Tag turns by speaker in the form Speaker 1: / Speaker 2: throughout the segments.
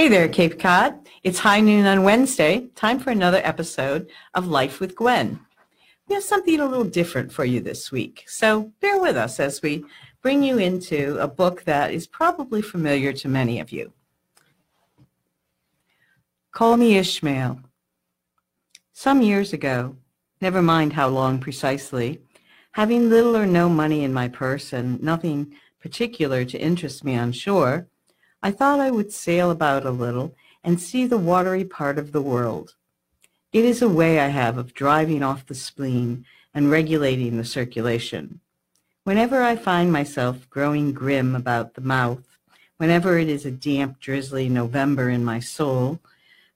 Speaker 1: Hey there, Cape Cod. It's high noon on Wednesday. Time for another episode of Life with Gwen. We have something a little different for you this week, so bear with us as we bring you into a book that is probably familiar to many of you. Call Me Ishmael. Some years ago, never mind how long precisely, having little or no money in my purse and nothing particular to interest me on shore, I thought I would sail about a little and see the watery part of the world. It is a way I have of driving off the spleen and regulating the circulation. Whenever I find myself growing grim about the mouth, whenever it is a damp, drizzly November in my soul,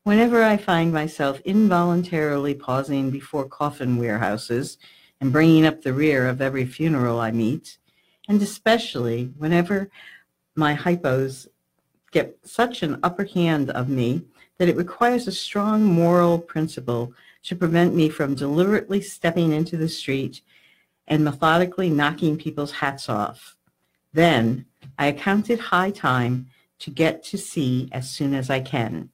Speaker 1: whenever I find myself involuntarily pausing before coffin warehouses and bringing up the rear of every funeral I meet, and especially whenever my hypos get such an upper hand of me that it requires a strong moral principle to prevent me from deliberately stepping into the street and methodically knocking people's hats off. Then I account it high time to get to sea as soon as I can.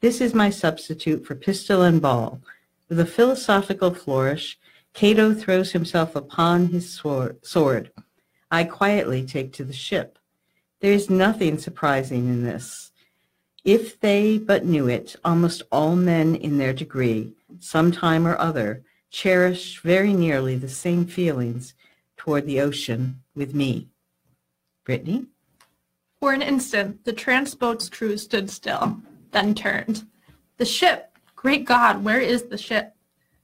Speaker 1: This is my substitute for pistol and ball. With a philosophical flourish, Cato throws himself upon his sword. I quietly take to the ship. There is nothing surprising in this. If they but knew it, almost all men in their degree, some time or other, cherish very nearly the same feelings toward the ocean with me. Brittany?
Speaker 2: For an instant, the transboat's crew stood still, then turned. The ship! Great God, where is the ship?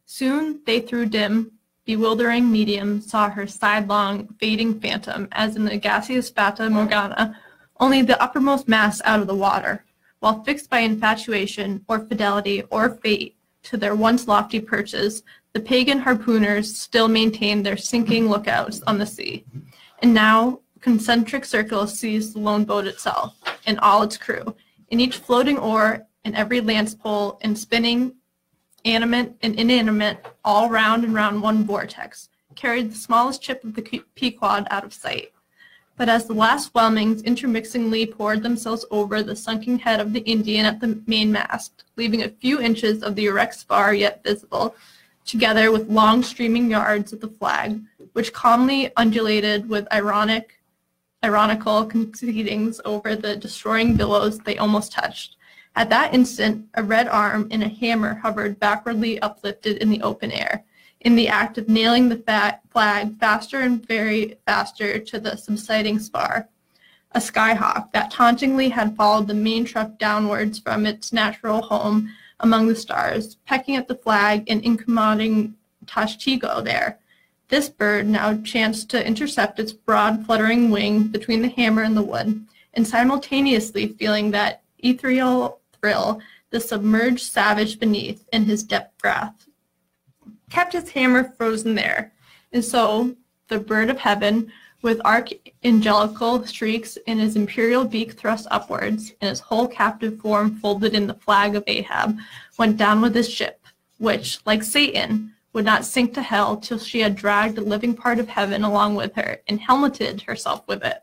Speaker 2: Soon they through dim, bewildering medium saw her sidelong, fading phantom as in the gaseous fata morgana, only the uppermost mass out of the water, while fixed by infatuation or fidelity or fate to their once lofty perches, the pagan harpooners still maintained their sinking lookouts on the sea. And now concentric circles seized the lone boat itself and all its crew, in each floating oar, in every lance pole, and spinning animate and inanimate, all round and round one vortex, carried the smallest chip of the Pequod out of sight. But as the last whelmings intermixingly poured themselves over the sunken head of the Indian at the mainmast, leaving a few inches of the erect spar yet visible, together with long streaming yards of the flag, which calmly undulated with ironic, ironical concedings over the destroying billows they almost touched, at that instant, a red arm and a hammer hovered backwardly uplifted in the open air, in the act of nailing the flag faster and very faster to the subsiding spar. A skyhawk that tauntingly had followed the main truck downwards from its natural home among the stars, pecking at the flag and incommoding Tashtego there. This bird now chanced to intercept its broad fluttering wing between the hammer and the wood, and simultaneously feeling that ethereal thrill the submerged savage beneath in his depth grasp, kept his hammer frozen there. And so the bird of heaven, with archangelical streaks in his imperial beak thrust upwards, and his whole captive form folded in the flag of Ahab, went down with his ship, which, like Satan, would not sink to hell till she had dragged a living part of heaven along with her and helmeted herself with it.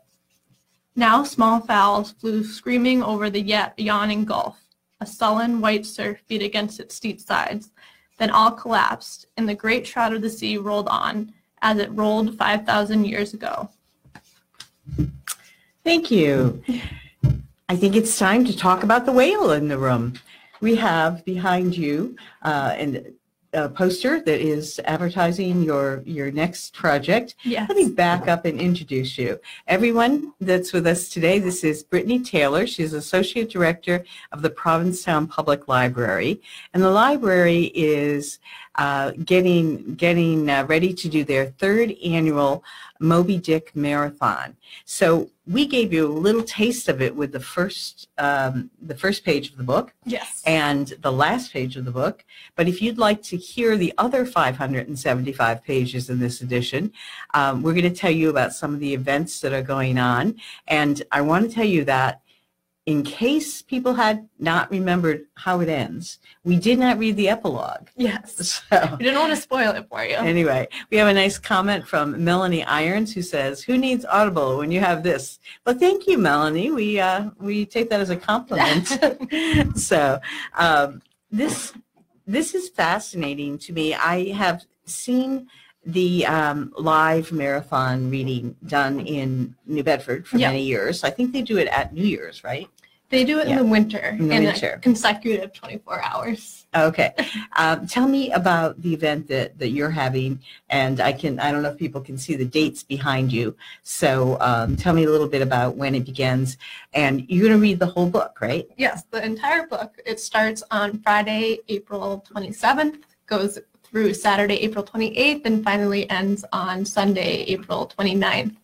Speaker 2: Now small fowls flew screaming over the yet yawning gulf, a sullen white surf beat against its steep sides. Then all collapsed, and the great shroud of the sea rolled on, as it rolled 5,000 years ago.
Speaker 1: Thank you. I think it's time to talk about the whale in the room. We have behind you uh, and a poster that is advertising your your next project.
Speaker 2: Yes.
Speaker 1: Let me back up and introduce you. Everyone that's with us today, this is Brittany Taylor. She's Associate Director of the Provincetown Public Library. And the library is uh, getting getting uh, ready to do their third annual Moby Dick Marathon. So we gave you a little taste of it with the first um, the first page of the book
Speaker 2: yes.
Speaker 1: and the last page of the book. But if you'd like to hear the other 575 pages in this edition, um, we're going to tell you about some of the events that are going on. And I want to tell you that in case people had not remembered how it ends, we did not read the epilogue.
Speaker 2: Yes.
Speaker 1: So
Speaker 2: We didn't want to spoil it for you.
Speaker 1: anyway, we have a nice comment from Melanie Irons who says, "Who needs Audible when you have this?" Well, thank you, Melanie. We uh, we take that as a compliment. so um, this this is fascinating to me. I have seen the um, live marathon reading done in New Bedford for
Speaker 2: Yeah.
Speaker 1: many years. I think they do it at New Year's, right?
Speaker 2: They do it
Speaker 1: Yeah.
Speaker 2: in the winter
Speaker 1: In the
Speaker 2: in
Speaker 1: winter.
Speaker 2: consecutive 24 hours.
Speaker 1: Okay. Um, tell me about the event that, that you're having, and I can I don't know if people can see the dates behind you. So um, tell me a little bit about when it begins, and you're going to read the whole book, right?
Speaker 2: Yes, the entire book. It starts on Friday, April 27th, goes through Saturday, April 28th, and finally ends on Sunday, April 29th.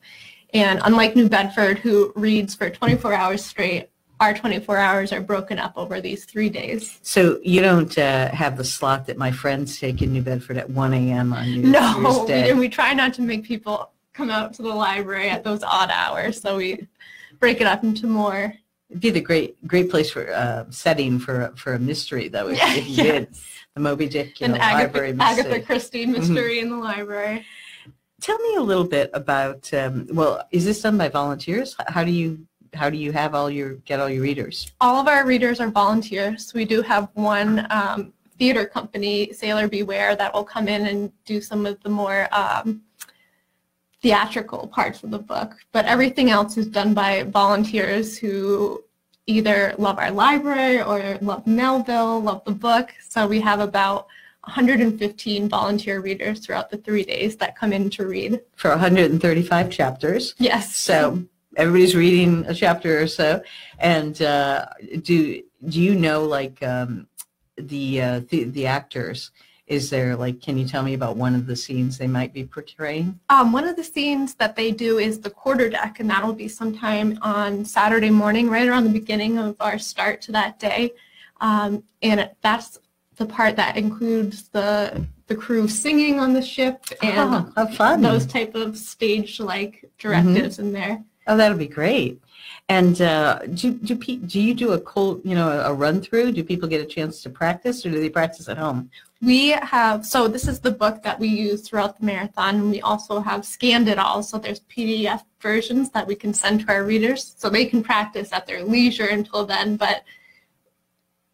Speaker 2: And unlike New Bedford, who reads for 24 hours straight, our 24 hours are broken up over these three days.
Speaker 1: So you don't uh, have the slot that my friends take in New Bedford at 1 a.m. on New
Speaker 2: No,
Speaker 1: Year's
Speaker 2: we,
Speaker 1: Day.
Speaker 2: we try not to make people come out to the library at those odd hours, so we break it up into more.
Speaker 1: It'd be the great great place for uh, setting for for a mystery, though. If, if you did the Moby Dick, you
Speaker 2: An
Speaker 1: know, library
Speaker 2: Agatha,
Speaker 1: mystery.
Speaker 2: Agatha Christie mystery in the library.
Speaker 1: Tell me a little bit about. Um, well, is this done by volunteers? How do you how do you have all your get all your readers?
Speaker 2: all of our readers are volunteers. We do have one um, theater company, Sailor Beware, that will come in and do some of the more um, theatrical parts of the book. But everything else is done by volunteers who either love our library or love Melville, love the book. So we have about 115 volunteer readers throughout the three days that come in to read.
Speaker 1: for 135 chapters.
Speaker 2: Yes.
Speaker 1: So everybody's reading a chapter or so. And uh, do do you know like um, the, uh, the the actors? Is there like can you tell me about one of the scenes they might be portraying?
Speaker 2: Um, one of the scenes that they do is the quarter deck, and that'll be sometime on Saturday morning, right around the beginning of our start to that day. Um, and that's the part that includes the the crew singing on the ship and
Speaker 1: oh,
Speaker 2: those type of stage-like directives in there.
Speaker 1: Oh, that'll be great. And uh, do do do you do a cold you know a run through? Do people get a chance to practice, or do they practice at home?
Speaker 2: We have so this is the book that we use throughout the marathon. We also have scanned it all, so there's PDF versions that we can send to our readers, so they can practice at their leisure until then. But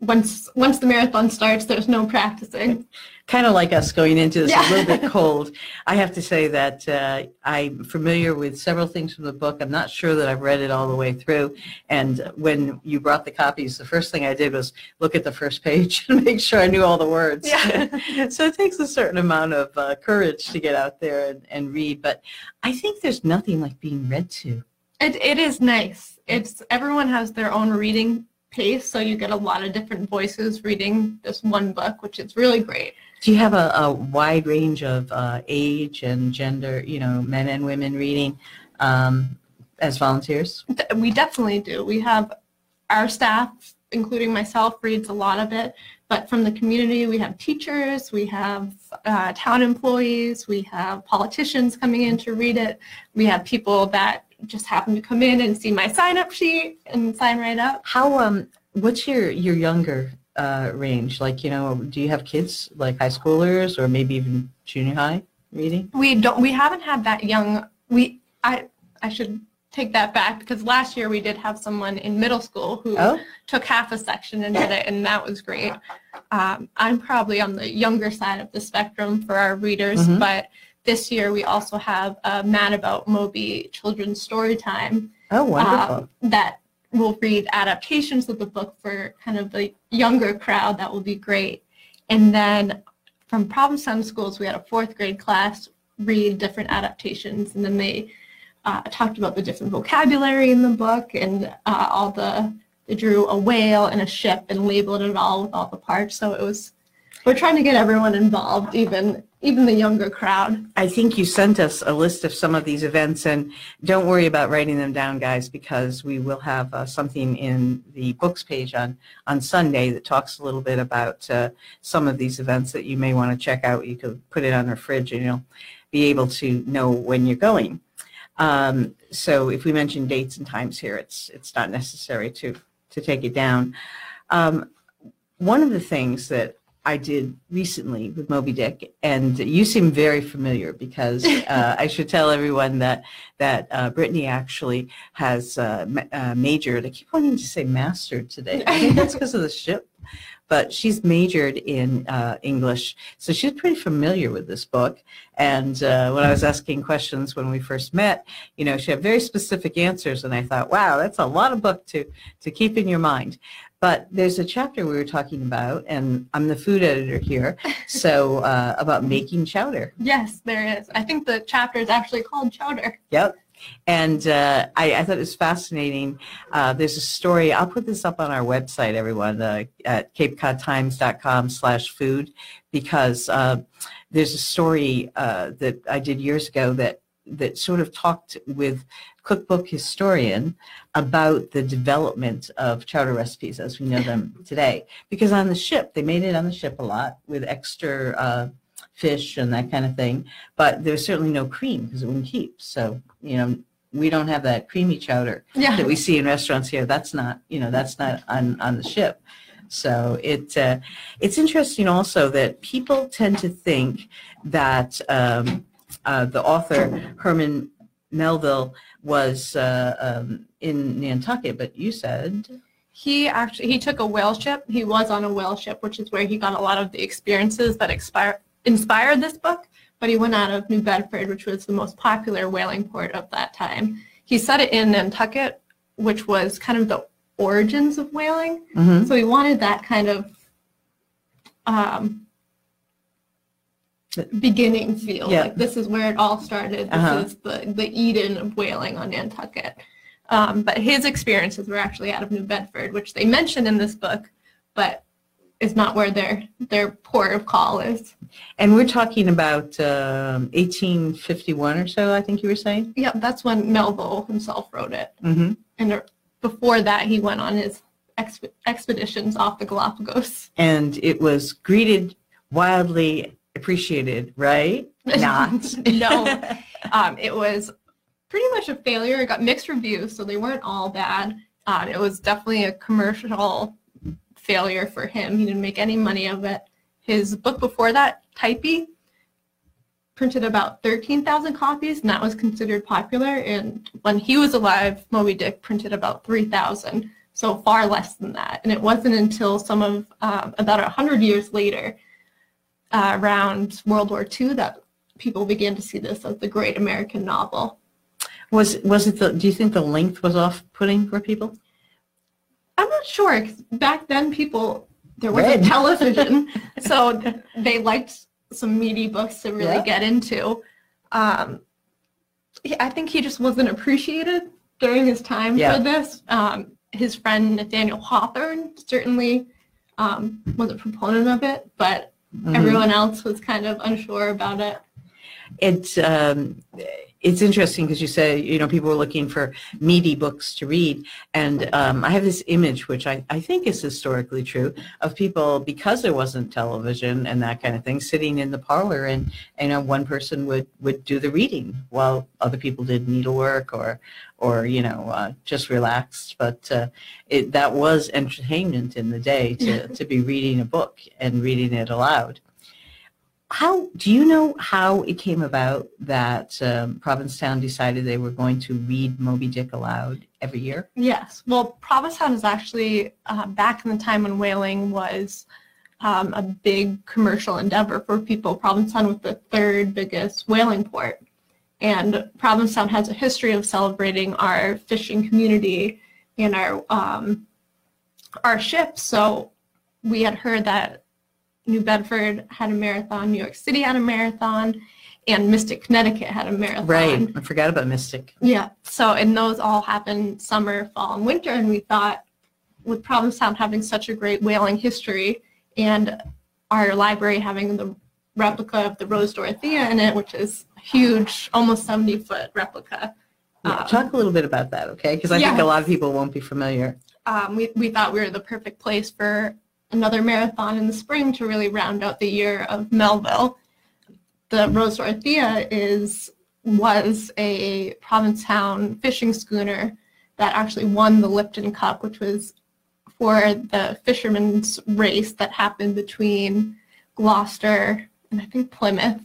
Speaker 2: once once the marathon starts, there's no practicing.
Speaker 1: kind of like us going into this
Speaker 2: Yeah.
Speaker 1: a little bit cold. I have to say that uh, I'm familiar with several things from the book. I'm not sure that I've read it all the way through. And when you brought the copies, the first thing I did was look at the first page and make sure I knew all the words.
Speaker 2: Yeah.
Speaker 1: so it takes a certain amount of uh, courage to get out there and, and read. But I think there's nothing like being read to.
Speaker 2: It it is nice. It's everyone has their own reading pace, so you get a lot of different voices reading this one book, which is really great.
Speaker 1: Do you have a, a wide range of uh, age and gender, you know, men and women reading um, as volunteers?
Speaker 2: We definitely do. We have our staff, including myself, reads a lot of it. But from the community, we have teachers, we have uh, town employees, we have politicians coming in to read it. We have people that just happened to come in and see my sign-up sheet and sign right up.
Speaker 1: How um what's your your younger uh range? Like, you know, do you have kids like high schoolers or maybe even junior high reading?
Speaker 2: We don't. We haven't had that young. We. I. I should take that back because last year we did have someone in middle school who
Speaker 1: Oh,
Speaker 2: took half a section and did it, and that was great. Um, I'm probably on the younger side of the spectrum for our readers,
Speaker 1: Mhm.
Speaker 2: but this year we also have a Mad About Moby children's story time
Speaker 1: oh wonderful.
Speaker 2: um, that will read adaptations of the book for kind of the younger crowd. That will be great. And then from Provincetown Schools, we had a fourth grade class read different adaptations, and then they uh, talked about the different vocabulary in the book and uh, all the. They drew a whale and a ship and labeled it all with all the parts. So it was. We're trying to get everyone involved, even even the younger crowd.
Speaker 1: I think you sent us a list of some of these events, and don't worry about writing them down, guys, because we will have uh, something in the books page on, on Sunday that talks a little bit about uh, some of these events that you may want to check out. You could put it on our fridge, and you'll be able to know when you're going. Um, so if we mention dates and times here, it's it's not necessary to to take it down. Um, one of the things that I did recently with Moby Dick, and you seem very familiar because uh, I should tell everyone that that uh, Brittany actually has uh, ma- uh, majored. I keep wanting to say mastered today. I think that's because of the ship, but she's majored in uh, English, so she's pretty familiar with this book. And uh, when I was asking questions when we first met, you know, she had very specific answers, and I thought, wow, that's a lot of book to to keep in your mind. But there's a chapter we were talking about, and I'm the food editor here, so uh, about making chowder.
Speaker 2: Yes, there is. I think the chapter is actually called Chowder.
Speaker 1: Yep. And uh, I, I thought it was fascinating. Uh, there's a story. I'll put this up on our website, everyone, uh, at capecodtimes.com slash food, because uh, there's a story uh, that I did years ago that that sort of talked with cookbook historian about the development of chowder recipes as we know them today. Because on the ship, they made it on the ship a lot with extra uh, fish and that kind of thing. But there's certainly no cream because it wouldn't keep. So, you know, we don't have that creamy chowder
Speaker 2: Yeah.
Speaker 1: that we see in restaurants here. That's not, you know, that's not on, on the ship. So it uh, it's interesting also that people tend to think that um, uh, the author Herman Melville was uh, um, in Nantucket, but you said
Speaker 2: He actually he took a whale ship. He was on a whale ship, which is where he got a lot of the experiences that expire, inspired this book. But he went out of New Bedford, which was the most popular whaling port of that time. He set it in Nantucket, which was kind of the origins of whaling.
Speaker 1: Mhm.
Speaker 2: So he wanted that kind of um, beginning feel.
Speaker 1: Yeah.
Speaker 2: Like this is where it all started. This
Speaker 1: Uh-huh.
Speaker 2: is the, the Eden of whaling on Nantucket. Um, but his experiences were actually out of New Bedford, which they mention in this book, but is not where their their port of call is.
Speaker 1: and we're talking about um, 1851 or so. I think you were saying.
Speaker 2: Yeah, that's when Melville himself wrote it.
Speaker 1: hmm
Speaker 2: And uh, before that, he went on his exp- expeditions off the Galapagos.
Speaker 1: And it was greeted wildly appreciated, right? Not.
Speaker 2: no, um, it was pretty much a failure. It got mixed reviews, so they weren't all bad. Um, it was definitely a commercial failure for him. He didn't make any money of it. His book before that, Typee, printed about 13,000 copies, and that was considered popular. And when he was alive, Moby Dick printed about 3,000, so far less than that. And it wasn't until some of um, about 100 years later, uh, around World War II, that people began to see this as the great American novel.
Speaker 1: Was was it the? Do you think the length was off-putting for people?
Speaker 2: I'm not sure. 'cause back then, people there was
Speaker 1: Read.
Speaker 2: a television, so they liked some meaty books to really
Speaker 1: Yeah.
Speaker 2: get into. Um, I think he just wasn't appreciated during his time
Speaker 1: Yeah.
Speaker 2: for this. Um, his friend Nathaniel Hawthorne certainly um, was a proponent of it, but
Speaker 1: Mhm.
Speaker 2: everyone else was kind of unsure about it.
Speaker 1: It's um, it's interesting because you say you know people were looking for meaty books to read, and um, I have this image which I, I think is historically true of people because there wasn't television and that kind of thing sitting in the parlor and you know one person would would do the reading while other people did needlework or or you know uh, just relaxed, but uh, it that was entertainment in the day to to be reading a book and reading it aloud. How do you know how it came about that um, Provincetown decided they were going to read Moby Dick aloud every year?
Speaker 2: Yes. Well, Provincetown is actually uh, back in the time when whaling was um, a big commercial endeavor for people. Provincetown was the third biggest whaling port. And Provincetown has a history of celebrating our fishing community and our um, our ships. So we had heard that New Bedford had a marathon, New York City had a marathon, and Mystic, Connecticut had a marathon.
Speaker 1: Right. I forgot about Mystic.
Speaker 2: Yeah. So, and those all happened summer, fall, and winter. And we thought with Provincetown having such a great whaling history and our library having the replica of the Rose Dorothea in it, which is a huge, almost 70 foot replica.
Speaker 1: Yeah,
Speaker 2: Um,
Speaker 1: talk a little bit about that, okay? Because I think a lot of people won't be familiar.
Speaker 2: um, we, we thought we were the perfect place for another marathon in the spring to really round out the year of Melville. The Rose Dorothea is was a Provincetown fishing schooner that actually won the Lipton Cup, which was for the fishermen's race that happened between Gloucester and I think Plymouth.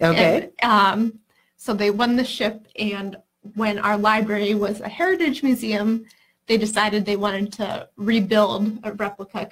Speaker 1: Okay.
Speaker 2: And, um, so they won the ship, and when our library was a heritage museum, they decided they wanted to rebuild a replica.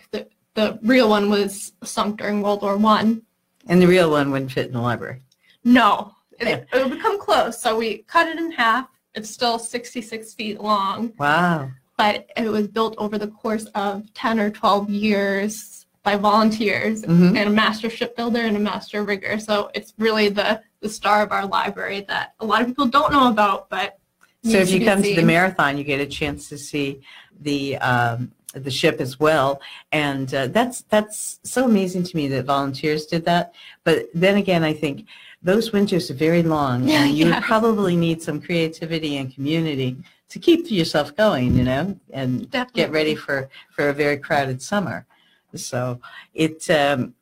Speaker 2: The, real one was sunk during World War One.
Speaker 1: And the real one wouldn't fit in the library.
Speaker 2: No, it, it would become close. So we cut it in half. It's still 66 feet long,
Speaker 1: Wow.
Speaker 2: but it was built over the course of 10 or 12 years by volunteers
Speaker 1: Mhm.
Speaker 2: and a master shipbuilder and a master rigger. So it's really the, the star of our library that a lot of people don't know about, but
Speaker 1: So if you come to the marathon, you get a chance to see the um, the ship as well, and uh, that's that's so amazing to me that volunteers did that. But then again, I think those winters are very long,
Speaker 2: Yeah,
Speaker 1: and you
Speaker 2: yeah.
Speaker 1: would probably need some creativity and community to keep yourself going, you know, and
Speaker 2: Definitely.
Speaker 1: get ready for for a very crowded summer. So it. Um,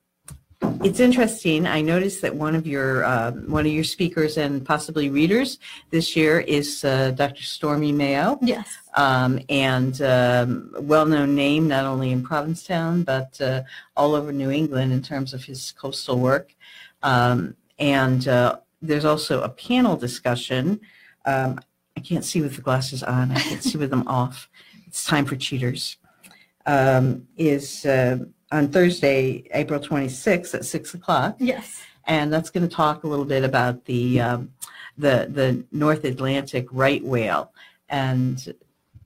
Speaker 1: it's interesting. I noticed that one of your um, one of your speakers and possibly readers this year is uh, Dr. Stormy Mayo,
Speaker 2: Yes.
Speaker 1: um, and um, a well-known name not only in Provincetown but uh, all over New England in terms of his coastal work. Um, and uh, there's also a panel discussion. Um, I can't see with the glasses on. I can't see with them off. It's time for cheaters. Um, is uh, on Thursday, April 26th at six o'clock
Speaker 2: Yes.
Speaker 1: and that's going to talk a little bit about the um, the the North Atlantic right whale. And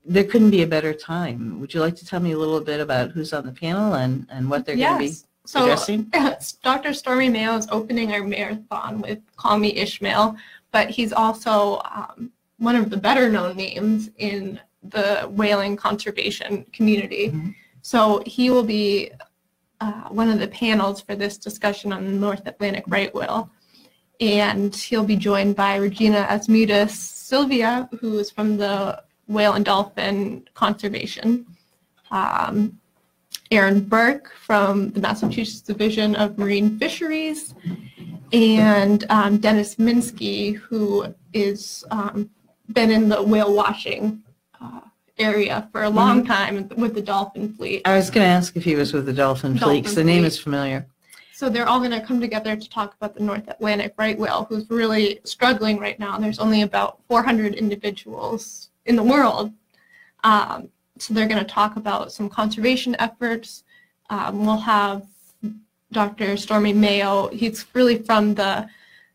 Speaker 1: there couldn't be a better time. Would you like to tell me a little bit about who's on the panel and and what they're going to be
Speaker 2: yes. So
Speaker 1: addressing?
Speaker 2: Dr. Stormy Mayo is opening our marathon with Call Me Ishmael, but he's also um, one of the better known names in the whaling conservation community.
Speaker 1: Mhm.
Speaker 2: So he will be uh, one of the panels for this discussion on the North Atlantic right whale. And he'll be joined by Regina Asmutis-Silvia, who is from the Whale and Dolphin Conservation. Um, Aaron Burke from the Massachusetts Division of Marine Fisheries, and um, Dennis Minsky, who um, been in the whale watching uh, area for a long time with the dolphin fleet.
Speaker 1: I was going to ask if he was with the Dolphin Fleet 'cause the name is familiar.
Speaker 2: So they're all going to come together to talk about the North Atlantic right whale, who's really struggling right now. There's only about 400 individuals in the world. Um, so they're going to talk about some conservation efforts. Um, we'll have Dr. Stormy Mayo. He's really from the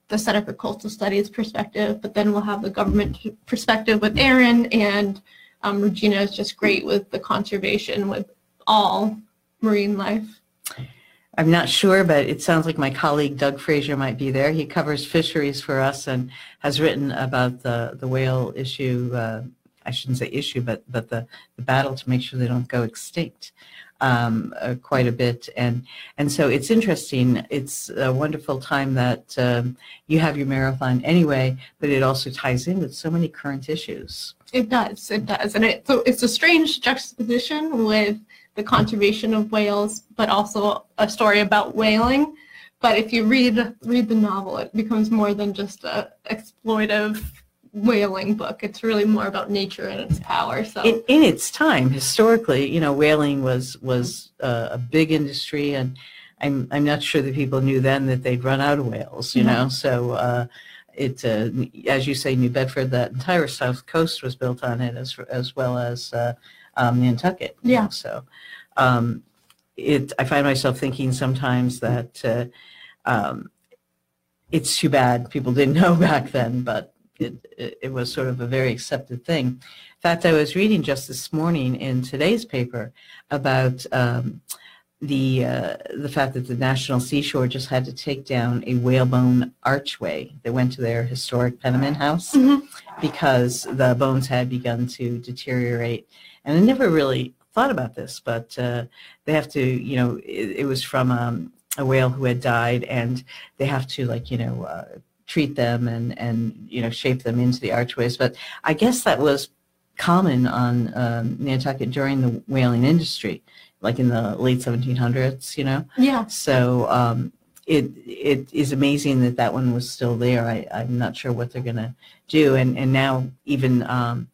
Speaker 2: the Center for Coastal Studies perspective, but then we'll have the government perspective with Aaron, and um, Regina is just great with the conservation with all marine life.
Speaker 1: I'm not sure, but it sounds like my colleague Doug Fraser might be there. He covers fisheries for us and has written about the, the whale issue. Uh, I shouldn't say issue, but but the, the battle to make sure they don't go extinct um, uh, quite a bit. And and so it's interesting. It's a wonderful time that um, you have your marathon anyway, but it also ties in with so many current issues.
Speaker 2: It does, it does, and it so it's a strange juxtaposition with the conservation of whales, but also a story about whaling. But if you read read the novel, it becomes more than just a exploitive whaling book. It's really more about nature and its power. So
Speaker 1: in, in its time historically you know whaling was was uh, a big industry and i'm i'm not sure that people knew then that they'd run out of whales you
Speaker 2: No.
Speaker 1: know so uh it uh, as you say new bedford that entire south coast was built on it as as well as uh, um, nantucket
Speaker 2: Yeah.
Speaker 1: know, so um it i find myself thinking sometimes that uh, um it's too bad people didn't know back then but it, it, it was sort of a very accepted thing in fact, I was reading just this morning in today's paper about um, the uh, the fact that the National Seashore just had to take down a whalebone archway that went to their historic Penniman house
Speaker 2: Mhm.
Speaker 1: because the bones had begun to deteriorate. And I never really thought about this, but uh, they have to, you know, it, it was from um, a whale who had died, and they have to, like, you know, uh, treat them and and you know shape them into the archways. But I guess that was common on um, Nantucket during the whaling industry, like in the late 1700s, you know.
Speaker 2: yeah,
Speaker 1: So um, it it is amazing that that one was still there. I, I'm not sure what they're going to do. And and now even um,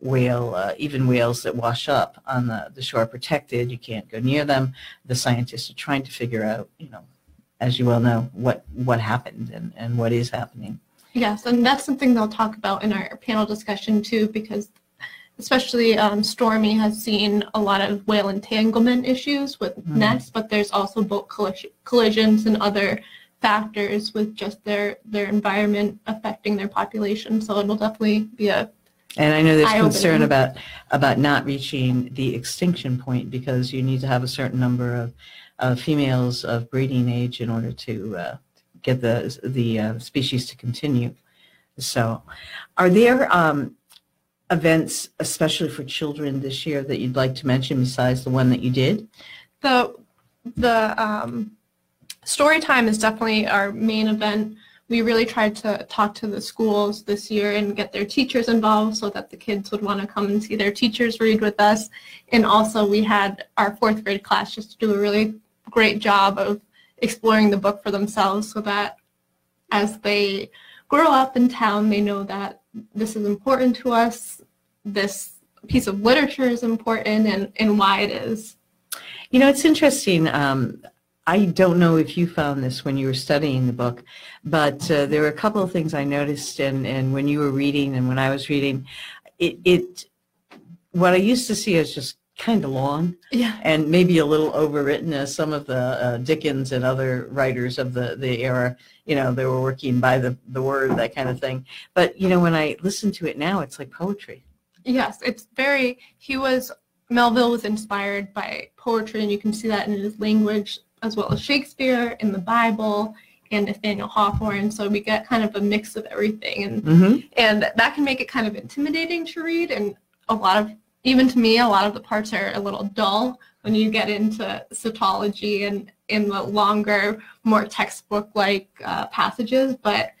Speaker 1: whale, uh, even whales that wash up on the, the shore protected. You can't go near them. The scientists are trying to figure out, you know, as you well know, what, what happened and, and what is happening.
Speaker 2: Yes, and that's something they'll talk about in our panel discussion too, because especially um, Stormy has seen a lot of whale entanglement issues with
Speaker 1: Mhm.
Speaker 2: nets, but there's also boat collis- collisions and other factors with just their their environment affecting their population. So it'll definitely be a
Speaker 1: And I know there's concern about, about not reaching the extinction point because you need to have a certain number of females of breeding age in order to uh, get the, the uh, species to continue. So are there um, events, especially for children this year, that you'd like to mention besides the one that you did?
Speaker 2: the the um, story time is definitely our main event. We really tried to talk to the schools this year and get their teachers involved so that the kids would want to come and see their teachers read with us. And also we had our fourth grade class just to do a really great job of exploring the book for themselves so that as they grow up in town, they know that this is important to us, this piece of literature is important and, and why it is.
Speaker 1: You know, it's interesting. Um, I don't know if you found this when you were studying the book, but uh, there were a couple of things I noticed, and, and when you were reading and when I was reading, it, it what I used to see as just kind of long
Speaker 2: Yeah.
Speaker 1: and maybe a little overwritten as some of the uh, Dickens and other writers of the, the era, you know, they were working by the, the word, that kind of thing. But, you know, when I listen to it now, it's like poetry.
Speaker 2: Yes, it's very. He was Melville was inspired by poetry, and you can see that in his language as well as Shakespeare in the Bible and Nathaniel Hawthorne. So we get kind of a mix of everything, and
Speaker 1: hmm
Speaker 2: and that can make it kind of intimidating to read. And a lot of even to me, a lot of the parts are a little dull when you get into cetology and in the longer, more textbook-like uh, passages. But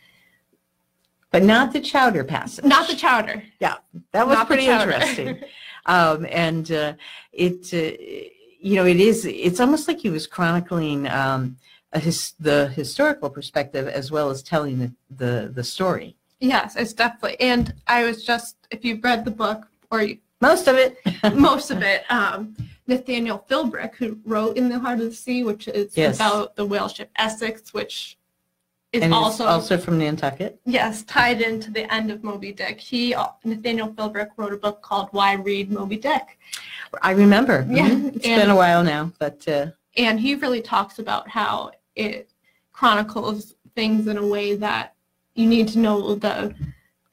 Speaker 1: But not the chowder passage.
Speaker 2: not the chowder.
Speaker 1: Yeah, that was
Speaker 2: Not
Speaker 1: pretty interesting. um, and uh, it, uh, you know, it is. It's almost like he was chronicling um, a his, the historical perspective as well as telling the the, the story.
Speaker 2: Yes, it's definitely. And I was just, if you've read the book or you,
Speaker 1: Most of it.
Speaker 2: most of it, um, Nathaniel Philbrick, who wrote In the Heart of the Sea, which is
Speaker 1: Yes.
Speaker 2: about the whale ship Essex, which is
Speaker 1: and
Speaker 2: also,
Speaker 1: also from Nantucket.
Speaker 2: yes, tied into the end of Moby Dick. He, Nathaniel Philbrick, wrote a book called Why Read Moby Dick.
Speaker 1: I remember.
Speaker 2: Yeah,
Speaker 1: Mhm. It's
Speaker 2: and-
Speaker 1: been a while now, but uh,
Speaker 2: And he really talks about how it chronicles things in a way that you need to know the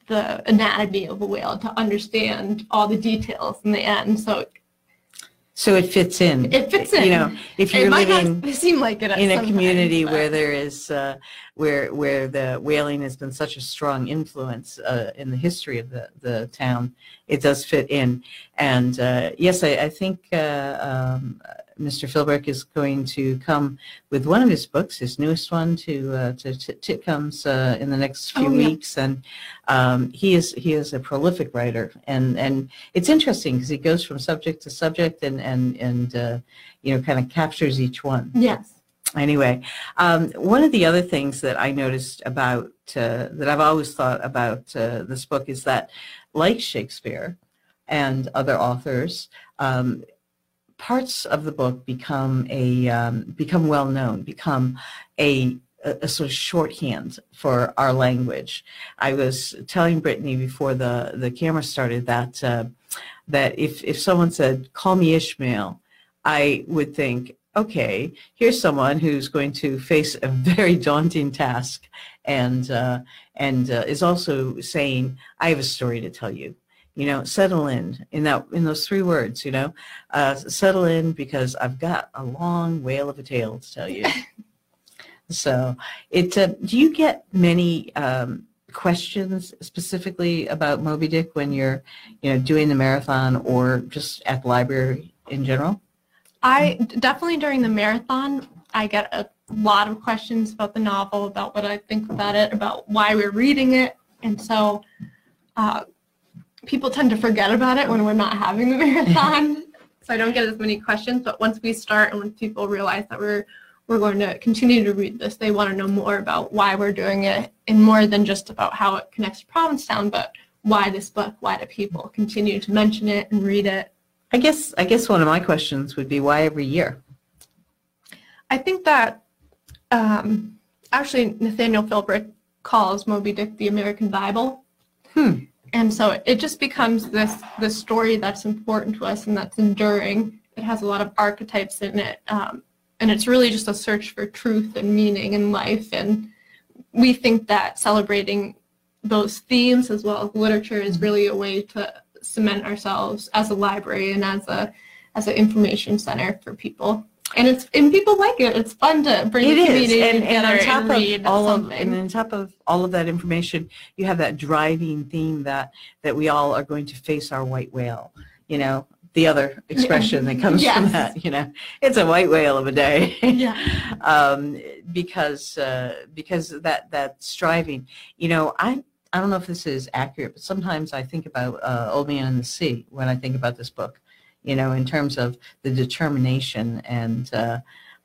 Speaker 2: the anatomy of a whale to understand all the details in the end. So
Speaker 1: so it fits in.
Speaker 2: It fits in.
Speaker 1: You know, if you're
Speaker 2: might
Speaker 1: living
Speaker 2: not seem like it
Speaker 1: in a community
Speaker 2: times,
Speaker 1: where there is uh, where where the whaling has been such a strong influence uh, in the history of the the town, it does fit in. And uh, yes, I, I think uh, um, Mr. Philbrick is going to come with one of his books, his newest one, to uh, to, Titcomb's uh, in the next few
Speaker 2: Oh, yeah.
Speaker 1: weeks. And um, he is he is a prolific writer, and and it's interesting because he goes from subject to subject and and and uh, you know kind of captures each one
Speaker 2: yes.
Speaker 1: anyway, um, one of the other things that I noticed about uh, that I've always thought about uh, this book is that, like Shakespeare and other authors, um, parts of the book become a um, become well known, become a, a a sort of shorthand for our language. I was telling Brittany before the the camera started that uh, that if if someone said "Call me Ishmael," I would think, okay, here's someone who's going to face a very daunting task and uh, and uh, is also saying, I have a story to tell you. You know, settle in in that in those three words. You know, uh, settle in because I've got a long whale of a tale to tell you. so, it. Uh, do you get many um, questions specifically about Moby Dick when you're, you know, doing the marathon or just at the library in general?
Speaker 2: I definitely during the marathon, I get a lot of questions about the novel, about what I think about it, about why we're reading it, and so uh, people tend to forget about it when we're not having the marathon. so I don't get as many questions. But once we start, and once people realize that we're we're going to continue to read this, they want to know more about why we're doing it, and more than just about how it connects to Provincetown, but why this book? Why do people continue to mention it and read it?
Speaker 1: I guess I guess one of my questions would be why every year?
Speaker 2: I think that um, actually Nathaniel Philbrick calls Moby Dick the American Bible.
Speaker 1: Hmm.
Speaker 2: And so it just becomes this this story that's important to us and that's enduring. It has a lot of archetypes in it, um, and it's really just a search for truth and meaning in life. And we think that celebrating those themes as well as literature is really a way to cement ourselves as a library and as a as an information center for people. And it's and people like it. It's fun to bring
Speaker 1: It
Speaker 2: the
Speaker 1: is,
Speaker 2: community
Speaker 1: and,
Speaker 2: together
Speaker 1: and on top
Speaker 2: and
Speaker 1: of all of, and on top of all of that information, you have that driving theme that that we all are going to face our white whale. You know, the other expression that comes from that. You know, it's a white whale of a day.
Speaker 2: yeah.
Speaker 1: um, because uh, because that that striving. You know, I I don't know if this is accurate, but sometimes I think about uh, Old Man in the Sea when I think about this book. You know, in terms of the determination and uh,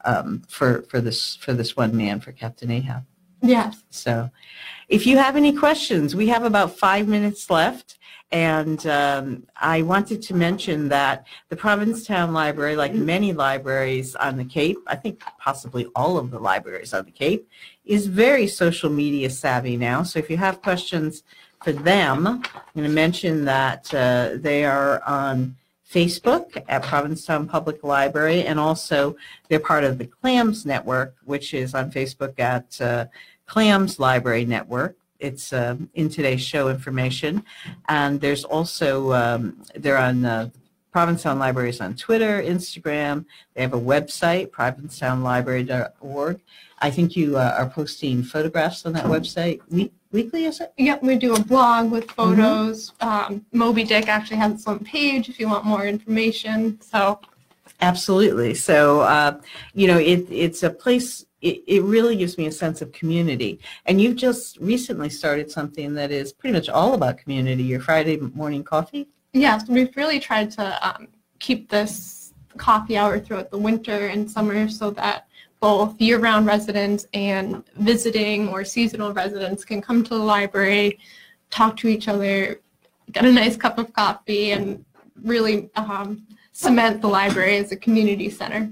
Speaker 1: um, for for this for this one man for Captain Ahab.
Speaker 2: Yes.
Speaker 1: So, if you have any questions, we have about five minutes left. And um, I wanted to mention that the Provincetown Library, like many libraries on the Cape, I think possibly all of the libraries on the Cape, is very social media savvy now. So if you have questions for them, I'm going to mention that uh, they are on Facebook at Provincetown Public Library, and also they're part of the Clams Network, which is on Facebook at uh, Clams Library Network. It's uh, in today's show information. And there's also, um, they're on uh, Provincetown Libraries on Twitter, Instagram. They have a website, provincetownlibrary.org. I think you uh, are posting photographs on that website week- weekly, is it?
Speaker 2: Yep, we do a blog with
Speaker 1: Mm-hmm.
Speaker 2: photos. Um, Moby Dick actually has its own page if you want more information. So
Speaker 1: Absolutely. So, uh, you know, it, it's a place, it, it really gives me a sense of community. And you've just recently started something that is pretty much all about community, your Friday morning coffee.
Speaker 2: yes, we've really tried to um, keep this coffee hour throughout the winter and summer so that both year-round residents and visiting or seasonal residents can come to the library, talk to each other, get a nice cup of coffee, and really um, cement the library as a community center.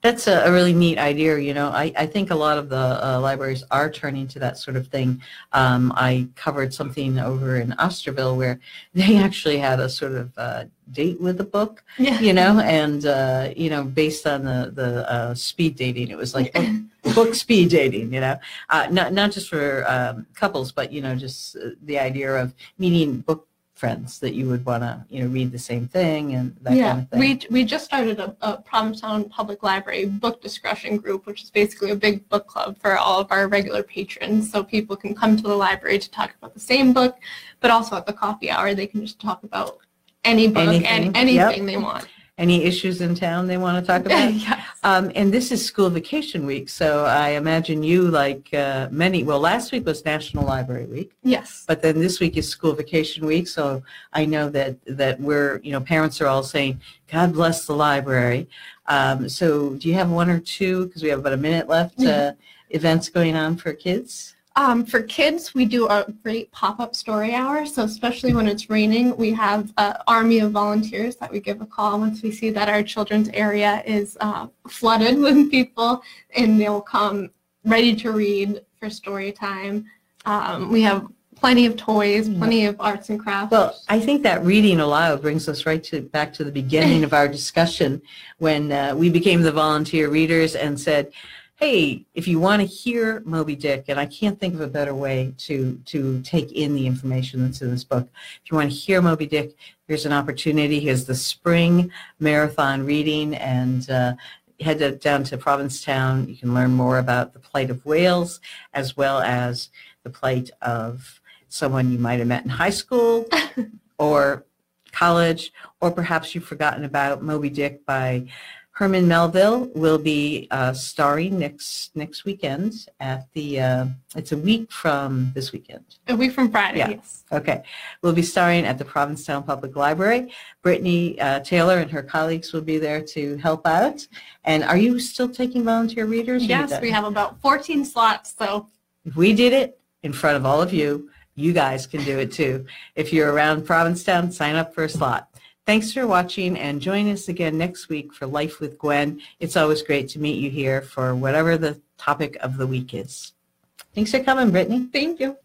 Speaker 1: That's a, a really neat idea. You know, I, I think a lot of the uh, libraries are turning to that sort of thing. Um, I covered something over in Osterville where they actually had a sort of uh, date with the book,
Speaker 2: Yeah.
Speaker 1: you know, and, uh, you know, based on the, the uh, speed dating, it was like book, book speed dating, you know, uh, not, not just for um, couples, but, you know, just uh, the idea of meeting book friends that you would want to, you know, read the same thing and that
Speaker 2: yeah,
Speaker 1: kind of thing.
Speaker 2: we we just started a, a Provincetown Public Library book discussion group, which is basically a big book club for all of our regular patrons. So people can come to the library to talk about the same book, but also at the coffee hour they can just talk about any book
Speaker 1: Anything,
Speaker 2: and anything they want.
Speaker 1: Any issues in town they want to talk about?
Speaker 2: yes.
Speaker 1: Um, and this is school vacation week, so I imagine you, like uh, many, well, last week was National Library Week,
Speaker 2: Yes.
Speaker 1: but then this week is school vacation week. So I know that that we're, you know, parents are all saying, "God bless the library." Um, so do you have one or two? Because we have about a minute left. Uh, events going on for kids.
Speaker 2: Um, for kids, we do a great pop-up story hour. So especially when it's raining, we have an army of volunteers that we give a call once we see that our children's area is uh, flooded with people, and they'll come ready to read for story time. Um, we have plenty of toys, plenty of arts and crafts.
Speaker 1: Well, I think that reading aloud brings us right to back to the beginning of our discussion when uh, we became the volunteer readers and said, "Hey, if you want to hear Moby Dick, and I can't think of a better way to to take in the information that's in this book. If you want to hear Moby Dick, here's an opportunity. Here's the spring marathon reading, and uh, head to- down to Provincetown. You can learn more about the plight of whales, as well as the plight of someone you might have met in high school or college, or perhaps you've forgotten about Moby Dick by Herman Melville will be uh, starring next next weekend at the. Uh, it's a week from this weekend.
Speaker 2: a week from Friday.
Speaker 1: Yeah.
Speaker 2: Yes.
Speaker 1: Okay, we'll be starring at the Provincetown Public Library. Brittany uh, Taylor and her colleagues will be there to help out. And are you still taking volunteer readers?
Speaker 2: Yes, we have about 14 slots. So
Speaker 1: If we did it in front of all of you, you guys can do it too. If you're around Provincetown, sign up for a slot. Thanks for watching and join us again next week for Life with Gwen. It's always great to meet you here for whatever the topic of the week is. Thanks for coming, Brittany.
Speaker 2: Thank you.